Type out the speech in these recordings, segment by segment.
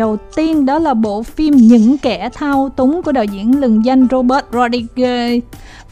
Đầu tiên đó là bộ phim Những kẻ thao túng của đạo diễn lừng danh Robert Rodriguez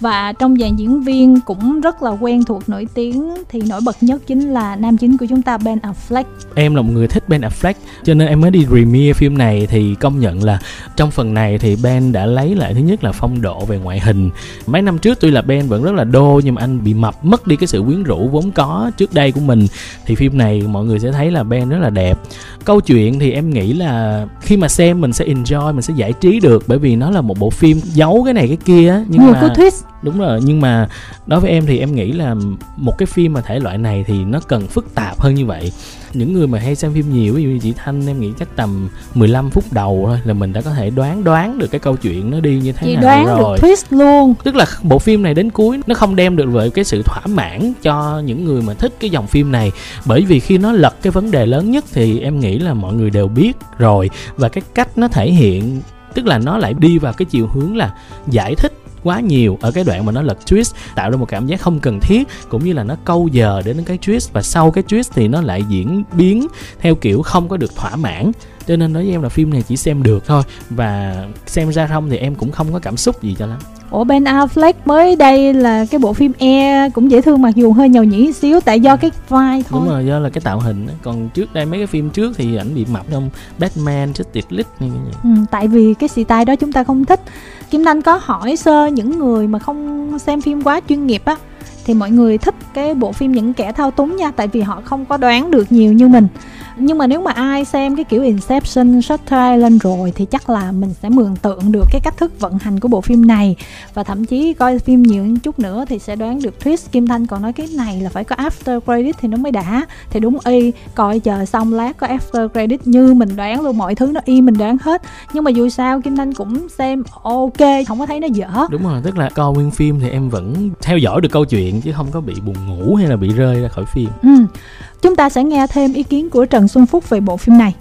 và trong dàn diễn viên cũng rất là quen thuộc nổi tiếng, thì nổi bật nhất chính là nam chính của chúng ta Ben Affleck. Em là một người thích Ben Affleck, cho nên em mới đi premiere phim này thì công nhận là trong phần này thì Ben đã lấy lại thứ nhất là phong độ về ngoại hình. Mấy năm trước tuy là Ben vẫn rất là đô, nhưng mà anh bị mập mất đi cái sự quyến rũ vốn có trước đây của mình thì phim này mọi người sẽ thấy là Ben rất là đẹp. Câu chuyện thì em nghĩ là khi mà xem mình sẽ enjoy mình sẽ giải trí được bởi vì nó là một bộ phim giấu cái này cái kia nhưng Nhiều mà twist đúng rồi nhưng mà đối với em thì em nghĩ là một cái phim mà thể loại này thì nó cần phức tạp hơn như vậy. Những người mà hay xem phim nhiều ví dụ như chị thanh em nghĩ chắc tầm 15 phút đầu thôi là mình đã có thể đoán đoán được cái câu chuyện nó đi như thế chị nào đoán rồi. được twist luôn. Tức là bộ phim này đến cuối nó không đem được về cái sự thỏa mãn cho những người mà thích cái dòng phim này. Bởi vì khi nó lật cái vấn đề lớn nhất thì em nghĩ là mọi người đều biết rồi. Và cái cách nó thể hiện tức là nó lại đi vào cái chiều hướng là giải thích quá nhiều ở cái đoạn mà nó lật twist tạo ra một cảm giác không cần thiết cũng như là nó câu giờ đến cái twist và sau cái twist thì nó lại diễn biến theo kiểu không có được thỏa mãn cho nên nói với em là phim này chỉ xem được thôi và xem ra không thì em cũng không có cảm xúc gì cho lắm Ủa Ben Affleck mới đây là cái bộ phim E cũng dễ thương mặc dù hơi nhầu nhĩ xíu tại do cái vai thôi. Đúng rồi, do là cái tạo hình. Còn trước đây mấy cái phim trước thì ảnh bị mập trong Batman, Justice League như vậy. Ừ, tại vì cái tai đó chúng ta không thích. Kim Thanh có hỏi sơ những người mà không xem phim quá chuyên nghiệp á, thì mọi người thích cái bộ phim những kẻ thao túng nha, tại vì họ không có đoán được nhiều như mình nhưng mà nếu mà ai xem cái kiểu Inception, Shutter Island rồi thì chắc là mình sẽ mường tượng được cái cách thức vận hành của bộ phim này. Và thậm chí coi phim nhiều chút nữa thì sẽ đoán được twist. Kim Thanh còn nói cái này là phải có after credit thì nó mới đã. Thì đúng y coi chờ xong lát có after credit như mình đoán luôn mọi thứ nó y mình đoán hết. Nhưng mà dù sao Kim Thanh cũng xem ok không có thấy nó dở. Đúng rồi tức là coi nguyên phim thì em vẫn theo dõi được câu chuyện chứ không có bị buồn ngủ hay là bị rơi ra khỏi phim. Ừ Chúng ta sẽ nghe thêm ý kiến của Trần Xuân Phúc về bộ phim này.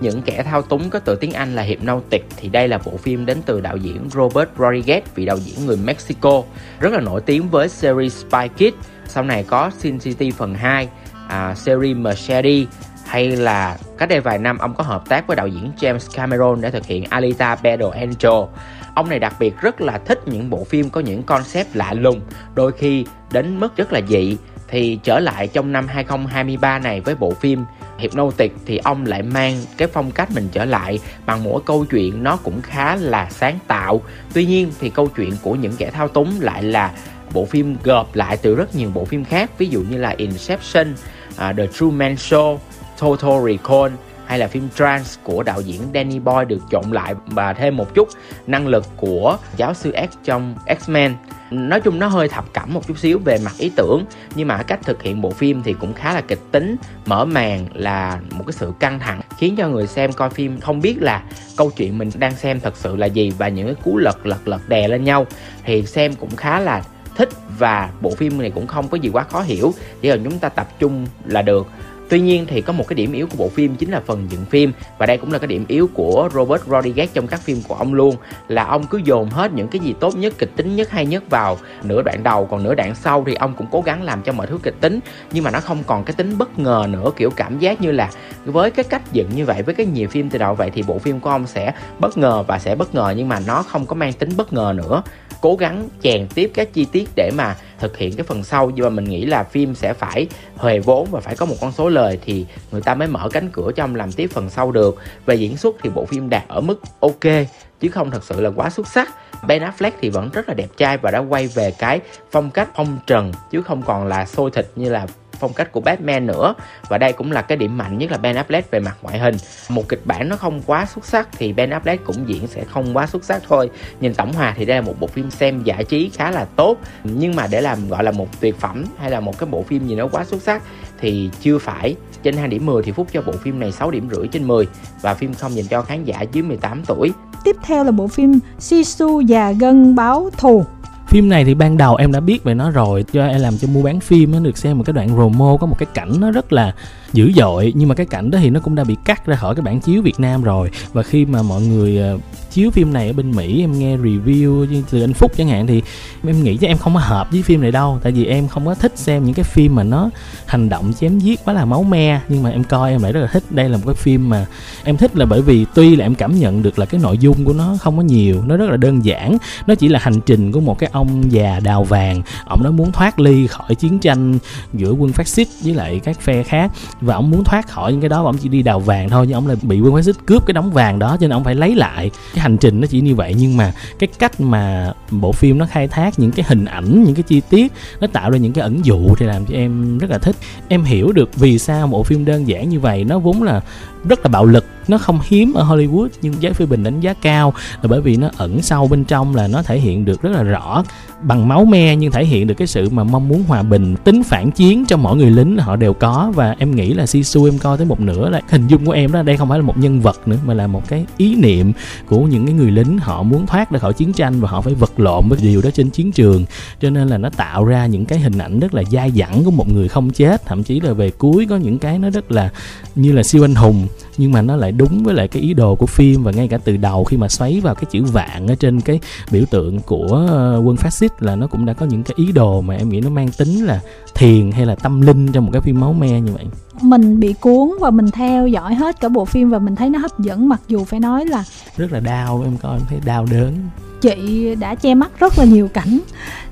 Những kẻ thao túng có từ tiếng Anh là Hypnotic thì đây là bộ phim đến từ đạo diễn Robert Rodriguez, vị đạo diễn người Mexico, rất là nổi tiếng với series Spy Kids, sau này có Sin City phần 2, à, series Machete hay là cách đây vài năm ông có hợp tác với đạo diễn James Cameron để thực hiện Alita Battle Angel. Ông này đặc biệt rất là thích những bộ phim có những concept lạ lùng, đôi khi đến mức rất là dị thì trở lại trong năm 2023 này với bộ phim Hypnotic thì ông lại mang cái phong cách mình trở lại bằng mỗi câu chuyện nó cũng khá là sáng tạo. Tuy nhiên thì câu chuyện của những kẻ thao túng lại là bộ phim gộp lại từ rất nhiều bộ phim khác ví dụ như là Inception, uh, The Truman Show, Total Recall hay là phim Trans của đạo diễn Danny Boy được trộn lại và thêm một chút năng lực của giáo sư X trong X-Men nói chung nó hơi thập cẩm một chút xíu về mặt ý tưởng, nhưng mà cách thực hiện bộ phim thì cũng khá là kịch tính, mở màn là một cái sự căng thẳng, khiến cho người xem coi phim không biết là câu chuyện mình đang xem thật sự là gì và những cái cú lật lật lật đè lên nhau. Thì xem cũng khá là thích và bộ phim này cũng không có gì quá khó hiểu, chỉ cần chúng ta tập trung là được. Tuy nhiên thì có một cái điểm yếu của bộ phim chính là phần dựng phim. Và đây cũng là cái điểm yếu của Robert Rodriguez trong các phim của ông luôn là ông cứ dồn hết những cái gì tốt nhất, kịch tính nhất, hay nhất vào nửa đoạn đầu. Còn nửa đoạn sau thì ông cũng cố gắng làm cho mọi thứ kịch tính nhưng mà nó không còn cái tính bất ngờ nữa kiểu cảm giác như là với cái cách dựng như vậy với cái nhiều phim từ đầu vậy thì bộ phim của ông sẽ bất ngờ và sẽ bất ngờ nhưng mà nó không có mang tính bất ngờ nữa cố gắng chèn tiếp các chi tiết để mà thực hiện cái phần sau. Nhưng mà mình nghĩ là phim sẽ phải huề vốn và phải có một con số lời thì người ta mới mở cánh cửa cho ông làm tiếp phần sau được. Về diễn xuất thì bộ phim đạt ở mức ok, chứ không thật sự là quá xuất sắc. Ben Affleck thì vẫn rất là đẹp trai và đã quay về cái phong cách phong trần, chứ không còn là sôi thịt như là phong cách của Batman nữa. Và đây cũng là cái điểm mạnh nhất là Ben Affleck về mặt ngoại hình. Một kịch bản nó không quá xuất sắc thì Ben Affleck cũng diễn sẽ không quá xuất sắc thôi. Nhìn tổng hòa thì đây là một bộ phim xem giải trí khá là tốt. Nhưng mà để làm, gọi là một tuyệt phẩm hay là một cái bộ phim gì nó quá xuất sắc thì chưa phải. Trên 2 điểm 10 thì Phúc cho bộ phim này 6 điểm rưỡi trên 10 và phim không dành cho khán giả dưới 18 tuổi. Tiếp theo là bộ phim Sisu và Gân Báo Thù phim này thì ban đầu em đã biết về nó rồi cho em làm cho mua bán phim nó được xem một cái đoạn promo, có một cái cảnh nó rất là dữ dội, nhưng mà cái cảnh đó thì nó cũng đã bị cắt ra khỏi cái bản chiếu Việt Nam rồi. Và khi mà mọi người ờ, chiếu phim này ở bên mỹ, em nghe review từ anh phúc chẳng hạn thì em nghĩ chứ em không có hợp với phim này đâu. Tại vì em không có thích xem những cái phim mà nó hành động chém giết quá là máu me, nhưng mà em coi em lại rất là thích. Đây là một cái phim mà em thích là bởi vì tuy là em cảm nhận được là cái nội dung của nó không có nhiều, nó rất là đơn giản. Nó chỉ là hành trình của một cái ông già đào vàng ông đó muốn thoát ly khỏi chiến tranh giữa quân phát xít với lại các phe khác và ông muốn thoát khỏi những cái đó và ông chỉ đi đào vàng thôi, nhưng ông lại bị quân phát xít cướp cái đống vàng đó cho nên ông phải lấy lại. cái hành trình nó chỉ như vậy, nhưng mà cái cách mà bộ phim nó khai thác những cái hình ảnh, những cái chi tiết, nó tạo ra những cái ẩn dụ thì làm cho em rất là thích. Em hiểu được vì sao bộ phim đơn giản như vậy, nó vốn là rất là bạo lực, nó không hiếm ở Hollywood, nhưng giới phê bình đánh giá cao là bởi vì nó ẩn sâu bên trong là nó thể hiện được rất là rõ bằng máu me nhưng thể hiện được cái sự mà mong muốn hòa bình, tính phản chiến trong mỗi người lính họ đều có. Và em nghĩ là Sisu em coi tới một nửa là hình dung của em đó, đây không phải là một nhân vật nữa, mà là một cái ý niệm của những cái người lính. Họ muốn thoát ra khỏi chiến tranh và họ phải vật lộn với điều đó trên chiến trường. Cho nên là nó tạo ra những cái hình ảnh rất là dai dẳng của một người không chết. Thậm chí là về cuối có những cái nó rất là như là siêu anh hùng nhưng mà nó lại đúng với lại cái ý đồ của phim và ngay cả từ đầu khi mà xoáy vào cái chữ vạn ở trên cái biểu tượng của ờ, quân phát xít là nó cũng đã có những cái ý đồ mà em nghĩ nó mang tính là thiền hay là tâm linh trong một cái phim máu me như vậy. Mình bị cuốn và mình theo dõi hết cả bộ phim và mình thấy nó hấp dẫn mặc dù phải nói là rất là đau em coi em thấy đau đớn. chị đã che mắt rất là nhiều cảnh.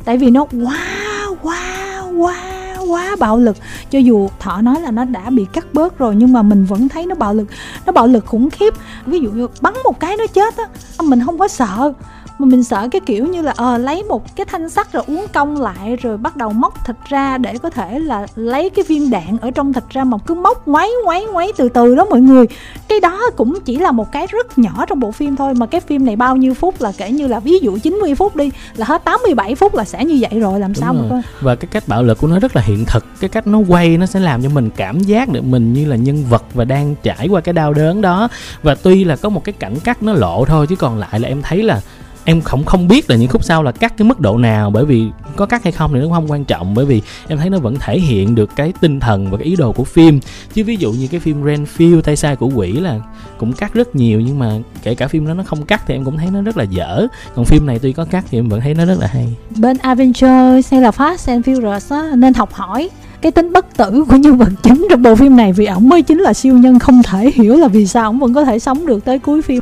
Tại vì nó quá quá quá quá bạo lực. Cho dù thọ nói là nó đã bị cắt bớt rồi, nhưng mà mình vẫn thấy nó bạo lực. Nó bạo lực khủng khiếp. Ví dụ như bắn một cái nó chết á, mình không có sợ mà mình sợ cái kiểu như là ờ lấy một cái thanh sắt rồi uống cong lại rồi bắt đầu móc thịt ra để có thể là lấy cái viên đạn ở trong thịt ra mà cứ móc ngoáy ngoáy ngoáy từ từ đó mọi người. Cái đó cũng chỉ là một cái rất nhỏ trong bộ phim thôi mà cái phim này bao nhiêu phút là kể như là ví dụ 90 phút đi là hết 87 phút là sẽ như vậy rồi làm Đúng sao rồi. mà coi. Và cái cách bạo lực của nó rất là hiện thực. Cái cách nó quay nó sẽ làm cho mình cảm giác được mình như là nhân vật và đang trải qua cái đau đớn đó. Và tuy là có một cái cảnh cắt nó lộ thôi chứ còn lại là em thấy là em không không biết là những khúc sau là cắt cái mức độ nào bởi vì có cắt hay không thì nó không quan trọng bởi vì em thấy nó vẫn thể hiện được cái tinh thần và cái ý đồ của phim. Chứ ví dụ như cái phim Renfield tay sai của quỷ là cũng cắt rất nhiều nhưng mà kể cả phim đó nó không cắt thì em cũng thấy nó rất là dở. Còn phim này tuy có cắt thì em vẫn thấy nó rất là hay. Bên Avengers hay là Fast and Furious á, nên học hỏi cái tính bất tử của nhân vật chính trong bộ phim này, vì ổng mới chính là siêu nhân, không thể hiểu là vì sao ổng vẫn có thể sống được tới cuối phim.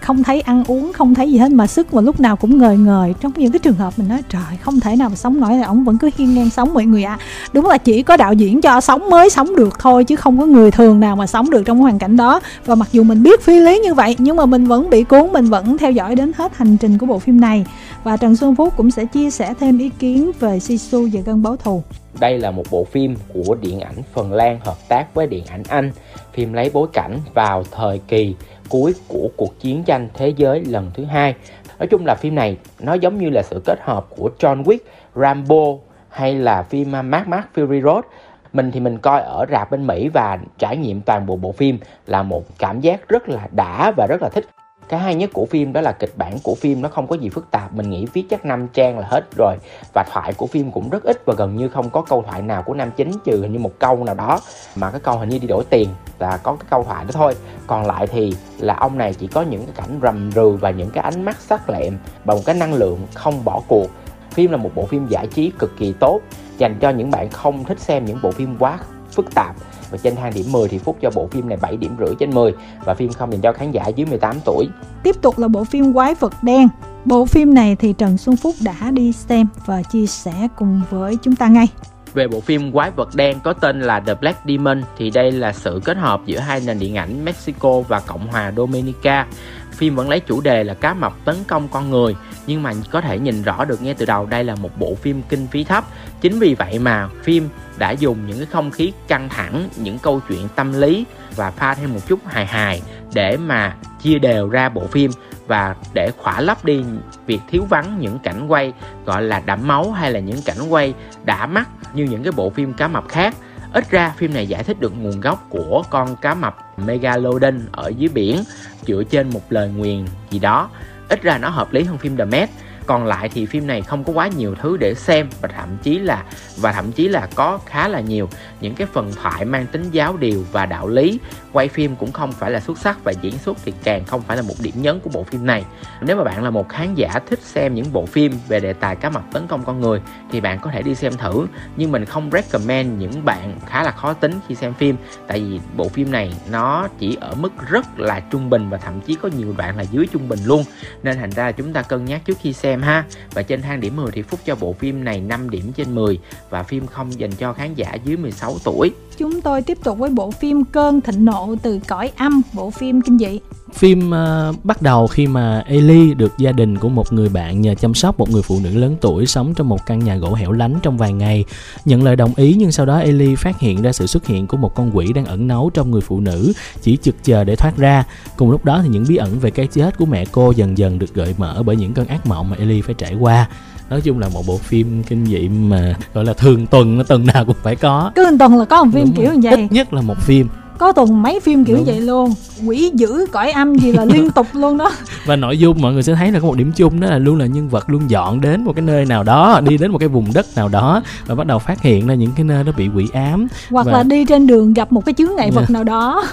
Không thấy ăn uống, không thấy gì hết mà sức mà lúc nào cũng ngời ngời. Trong những cái trường hợp mình nói, trời, không thể nào mà sống nổi là ổng vẫn cứ hiên ngang sống mọi người ạ à. đúng là chỉ có đạo diễn cho sống mới sống được thôi, chứ không có người thường nào mà sống được trong hoàn cảnh đó. Và mặc dù mình biết phi lý như vậy, nhưng mà mình vẫn bị cuốn, mình vẫn theo dõi đến hết hành trình của bộ phim này. Và Trần Xuân Phúc cũng sẽ chia sẻ thêm ý kiến về Sisu và cơn báo thù đây là một bộ phim của điện ảnh Phần Lan hợp tác với điện ảnh Anh. Phim lấy bối cảnh vào thời kỳ cuối của cuộc chiến tranh thế giới lần thứ hai. Nói chung là phim này nó giống như là sự kết hợp của John Wick, Rambo hay là phim à, Mad Max Fury Road. Mình thì mình coi ở rạp bên Mỹ và trải nghiệm toàn bộ bộ phim là một cảm giác rất là đã và rất là thích cái hay nhất của phim đó là kịch bản của phim nó không có gì phức tạp. Mình nghĩ viết chắc năm trang là hết rồi. Và thoại của phim cũng rất ít và gần như không có câu thoại nào của nam chính, trừ hình như một câu nào đó. Mà cái câu hình như đi đổi tiền là có cái câu thoại đó thôi. Còn lại thì là ông này chỉ có những cái cảnh rầm rừ và những cái ánh mắt sắc lẹm và một cái năng lượng không bỏ cuộc. Phim là một bộ phim giải trí cực kỳ tốt dành cho những bạn không thích xem những bộ phim quá phức tạp và trên thang điểm 10 thì Phúc cho bộ phim này 7 điểm rưỡi trên 10 và phim không dành cho khán giả dưới 18 tuổi. Tiếp tục là bộ phim Quái vật đen. Bộ phim này thì Trần Xuân Phúc đã đi xem và chia sẻ cùng với chúng ta ngay. Về bộ phim Quái vật đen có tên là The Black Demon thì đây là sự kết hợp giữa hai nền điện ảnh Mexico và Cộng hòa Dominica. Phim vẫn lấy chủ đề là cá mập tấn công con người nhưng mà có thể nhìn rõ được ngay từ đầu đây là một bộ phim kinh phí thấp. Chính vì vậy mà phim đã dùng những cái không khí căng thẳng, những câu chuyện tâm lý và pha thêm một chút hài hài để mà chia đều ra bộ phim và để khỏa lấp đi việc thiếu vắng những cảnh quay gọi là đẫm máu hay là những cảnh quay đã mắt như những cái bộ phim cá mập khác ít ra phim này giải thích được nguồn gốc của con cá mập megalodon ở dưới biển, dựa trên một lời nguyền gì đó. Ít ra nó hợp lý hơn phim The Met. Còn lại thì phim này không có quá nhiều thứ để xem và thậm chí là và thậm chí là có khá là nhiều những cái phần thoại mang tính giáo điều và đạo lý. Quay phim cũng không phải là xuất sắc và diễn xuất thì càng không phải là một điểm nhấn của bộ phim này. Nếu mà bạn là một khán giả thích xem những bộ phim về đề tài cá mập tấn công con người thì bạn có thể đi xem thử. Nhưng mình không recommend những bạn khá là khó tính khi xem phim, tại vì bộ phim này nó chỉ ở mức rất là trung bình và thậm chí có nhiều đoạn là dưới trung bình luôn. Nên thành ra là chúng ta cân nhắc trước khi xem ha. Và trên thang điểm 10 thì Phúc cho bộ phim này 5 điểm trên 10 và phim không dành cho khán giả dưới 16 tuổi chúng tôi tiếp tục với bộ phim Cơn Thịnh Nộ từ cõi âm, bộ phim kinh dị. Phim uh, bắt đầu khi mà Ellie được gia đình của một người bạn nhờ chăm sóc một người phụ nữ lớn tuổi sống trong một căn nhà gỗ hẻo lánh trong vài ngày. Nhận lời đồng ý nhưng sau đó Ellie phát hiện ra sự xuất hiện của một con quỷ đang ẩn náu trong người phụ nữ, chỉ chực chờ để thoát ra. Cùng lúc đó thì những bí ẩn về cái chết của mẹ cô dần dần được gợi mở bởi những cơn ác mộng mà Ellie phải trải qua nói chung là một bộ phim kinh dị mà gọi là thường tuần tuần nào cũng phải có. Cứ tuần là có một phim Đúng kiểu như vậy. ít nhất là một phim. Có tuần mấy phim kiểu Đúng. vậy luôn. Quỷ dữ cõi âm gì là liên tục luôn đó. Và nội dung mọi người sẽ thấy là có một điểm chung đó là luôn là nhân vật luôn dọn đến một cái nơi nào đó đi đến một cái vùng đất nào đó và bắt đầu phát hiện ra những cái nơi đó bị quỷ ám. Hoặc và... là đi trên đường gặp một cái chướng ngại vật. Dạ. nào đó.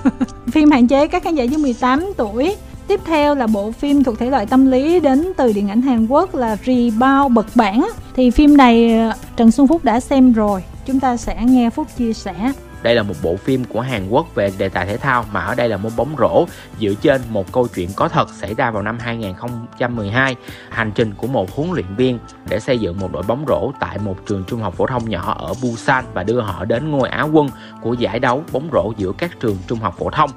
Phim hạn chế các khán giả dưới 18 tuổi Tiếp theo là bộ phim thuộc thể loại tâm lý đến từ điện ảnh Hàn Quốc là Rebound bật bản. Thì phim này ờ, Trần Xuân Phúc đã xem rồi. Chúng ta sẽ nghe Phúc chia sẻ. Đây là một bộ phim của Hàn Quốc về đề tài thể thao mà ở đây là môn bóng rổ dựa trên một câu chuyện có thật xảy ra vào năm 2012. Hành trình của một huấn luyện viên để xây dựng một đội bóng rổ tại một trường trung học phổ thông nhỏ ở Busan và đưa họ đến ngôi Á quân của giải đấu bóng rổ giữa các trường trung học phổ thông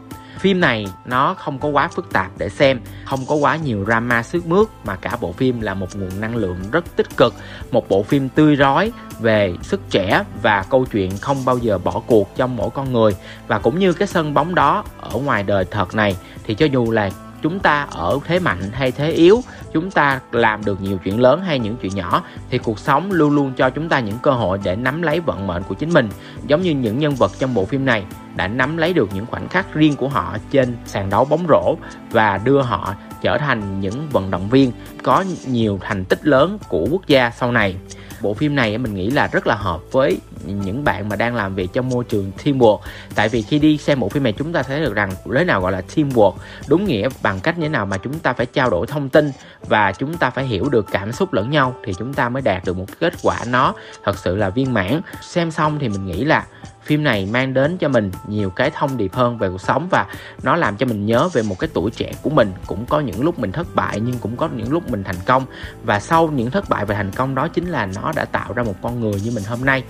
phim này nó không có quá phức tạp để xem, không có quá nhiều drama sức mướt, mà cả bộ phim là một nguồn năng lượng rất tích cực, một bộ phim tươi rói về sức trẻ và câu chuyện không bao giờ bỏ cuộc trong mỗi con người. Và cũng như cái sân bóng đó ở ngoài đời thật này, thì cho dù là chúng ta ở thế mạnh hay thế yếu, chúng ta làm được nhiều chuyện lớn hay những chuyện nhỏ, thì cuộc sống luôn luôn cho chúng ta những cơ hội để nắm lấy vận mệnh của chính mình. Giống như những nhân vật trong bộ phim này đã nắm lấy được những khoảnh khắc riêng của họ trên sàn đấu bóng rổ và đưa họ trở thành những vận động viên có nhiều thành tích lớn của quốc gia sau này. Bộ phim này mình nghĩ là rất là hợp với những bạn mà đang làm việc trong môi trường teamwork. Tại vì khi đi xem bộ phim này, chúng ta thấy được rằng thế nào gọi là teamwork đúng nghĩa bằng cách như thế nào mà chúng ta phải trao đổi thông tin và chúng ta phải hiểu được cảm xúc lẫn nhau thì chúng ta mới đạt được một kết quả nó thật sự là viên mãn. Xem xong thì mình nghĩ là phim này mang đến cho mình nhiều cái thông điệp hơn về cuộc sống và nó làm cho mình nhớ về một cái tuổi trẻ của mình. Cũng có những lúc mình thất bại nhưng cũng có những lúc mình thành công. Và sau những thất bại và thành công đó chính là nó đã tạo ra một con người như mình hôm nay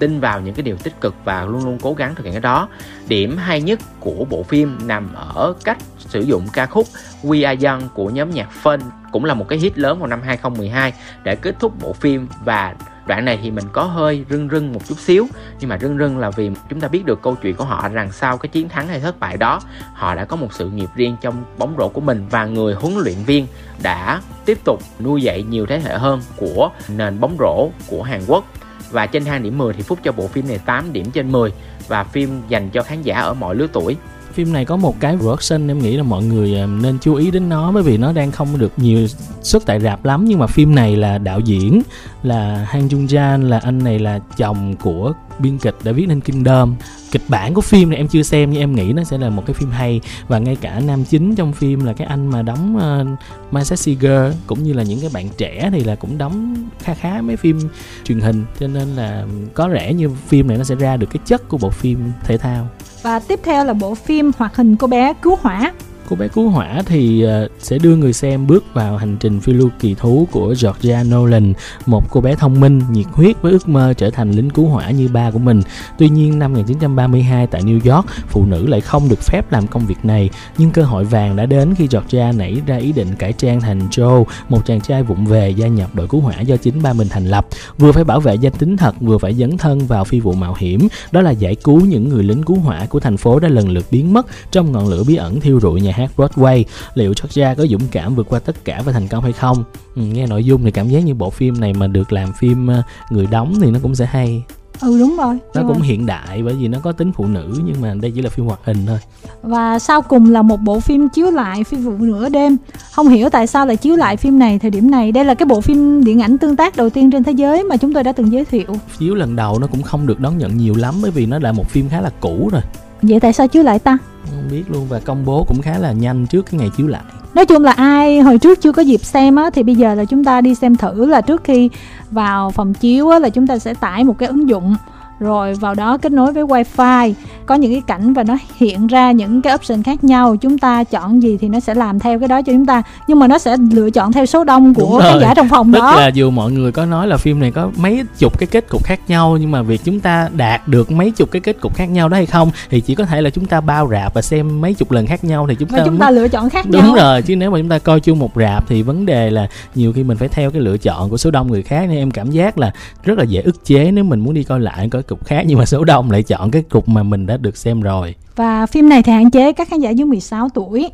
tin vào những cái điều tích cực và luôn luôn cố gắng thực hiện cái đó. Điểm hay nhất của bộ phim nằm ở cách sử dụng ca khúc We Are Young của nhóm nhạc Fun, cũng là một cái hit lớn vào năm 2012 để kết thúc bộ phim. Và đoạn này thì mình có hơi rưng rưng một chút xíu, nhưng mà rưng rưng là vì chúng ta biết được câu chuyện của họ rằng sau cái chiến thắng hay thất bại đó, họ đã có một sự nghiệp riêng trong bóng rổ của mình và người huấn luyện viên đã tiếp tục nuôi dạy nhiều thế hệ hơn của nền bóng rổ của Hàn Quốc và trên thang điểm 10 thì Phúc cho bộ phim này 8 điểm trên 10 và phim dành cho khán giả ở mọi lứa tuổi. Phim này có một cái version em nghĩ là mọi người ờ, nên chú ý đến nó bởi vì nó đang không được nhiều xuất tại rạp lắm. Nhưng mà phim này là đạo diễn là Han Jung Jan là anh này là chồng của biên kịch đã viết nên Kingdom. Kịch bản của phim này em chưa xem nhưng em nghĩ nó sẽ là một cái phim hay. Và ngay cả nam chính trong phim là cái anh mà đóng uh, My Sexy Girl cũng như là những cái bạn trẻ thì là cũng đóng khá khá mấy phim truyền hình. Cho nên là có lẽ như phim này nó sẽ ra được cái chất của bộ phim thể thao. Và tiếp theo là bộ phim hoạt hình cô bé cứu hỏa cô bé cứu hỏa thì ờ, sẽ đưa người xem bước vào hành trình phiêu lưu kỳ thú của Georgia Nolan, một cô bé thông minh, nhiệt huyết với ước mơ trở thành lính cứu hỏa như ba của mình. Tuy nhiên năm 1932 tại New York, phụ nữ lại không được phép làm công việc này, nhưng cơ hội vàng đã đến khi Georgia nảy ra ý định cải trang thành Joe, một chàng trai vụng về gia nhập đội cứu hỏa do chính ba mình thành lập, vừa phải bảo vệ danh tính thật, vừa phải dấn thân vào phi vụ mạo hiểm, đó là giải cứu những người lính cứu hỏa của thành phố đã lần lượt biến mất trong ngọn lửa bí ẩn thiêu rụi nhà hát Broadway liệu Georgia có dũng cảm vượt qua tất cả và thành công hay không? Ừ, nghe nội dung thì cảm giác như bộ phim này mà được làm phim ờ, người đóng thì nó cũng sẽ hay. Ừ đúng rồi nó Nhưng cũng mà- hiện đại bởi vì nó có tính phụ nữ nhưng mà đây chỉ là phim hoạt hình thôi. Và sau cùng là một bộ phim chiếu lại phi vụ nửa đêm. Không hiểu tại sao lại chiếu lại phim này thời điểm này. Đây là cái bộ phim điện ảnh tương tác đầu tiên trên thế giới mà chúng tôi đã từng giới thiệu. Chiếu lần đầu nó cũng không được đón nhận nhiều lắm bởi vì nó là một phim khá là cũ rồi vậy tại sao chiếu lại ta? Không biết luôn và công bố cũng khá là nhanh trước cái ngày chiếu lại. Nói chung là ai hồi trước chưa có dịp xem á thì bây giờ là chúng ta đi xem thử là trước khi vào phòng chiếu á là chúng ta sẽ tải một cái ứng dụng rồi vào đó kết nối với wifi. Có những cái cảnh và nó hiện ra những cái option khác nhau. Chúng ta chọn gì thì nó sẽ làm theo cái đó cho chúng ta. Nhưng mà nó sẽ lựa chọn theo số đông của khán giả trong phòng tức đó. là dù mọi người có nói là phim này có mấy chục cái kết cục khác nhau nhưng mà việc chúng ta đạt được mấy chục cái kết cục khác nhau đó hay không thì chỉ có thể là chúng ta bao rạp và xem mấy chục lần khác nhau thì chúng và ta chúng mới- ta lựa chọn khác đúng nhau. rồi chứ nếu mà chúng ta coi chung một rạp thì vấn đề là nhiều khi mình phải theo cái lựa chọn của số đông người khác nên em cảm giác là rất là dễ ức chế nếu mình muốn đi coi lại coi cục khác, nhưng mà số đông lại chọn cái cục mà mình đã được xem rồi. Và phim này thì hạn chế các khán giả dưới 16 tuổi.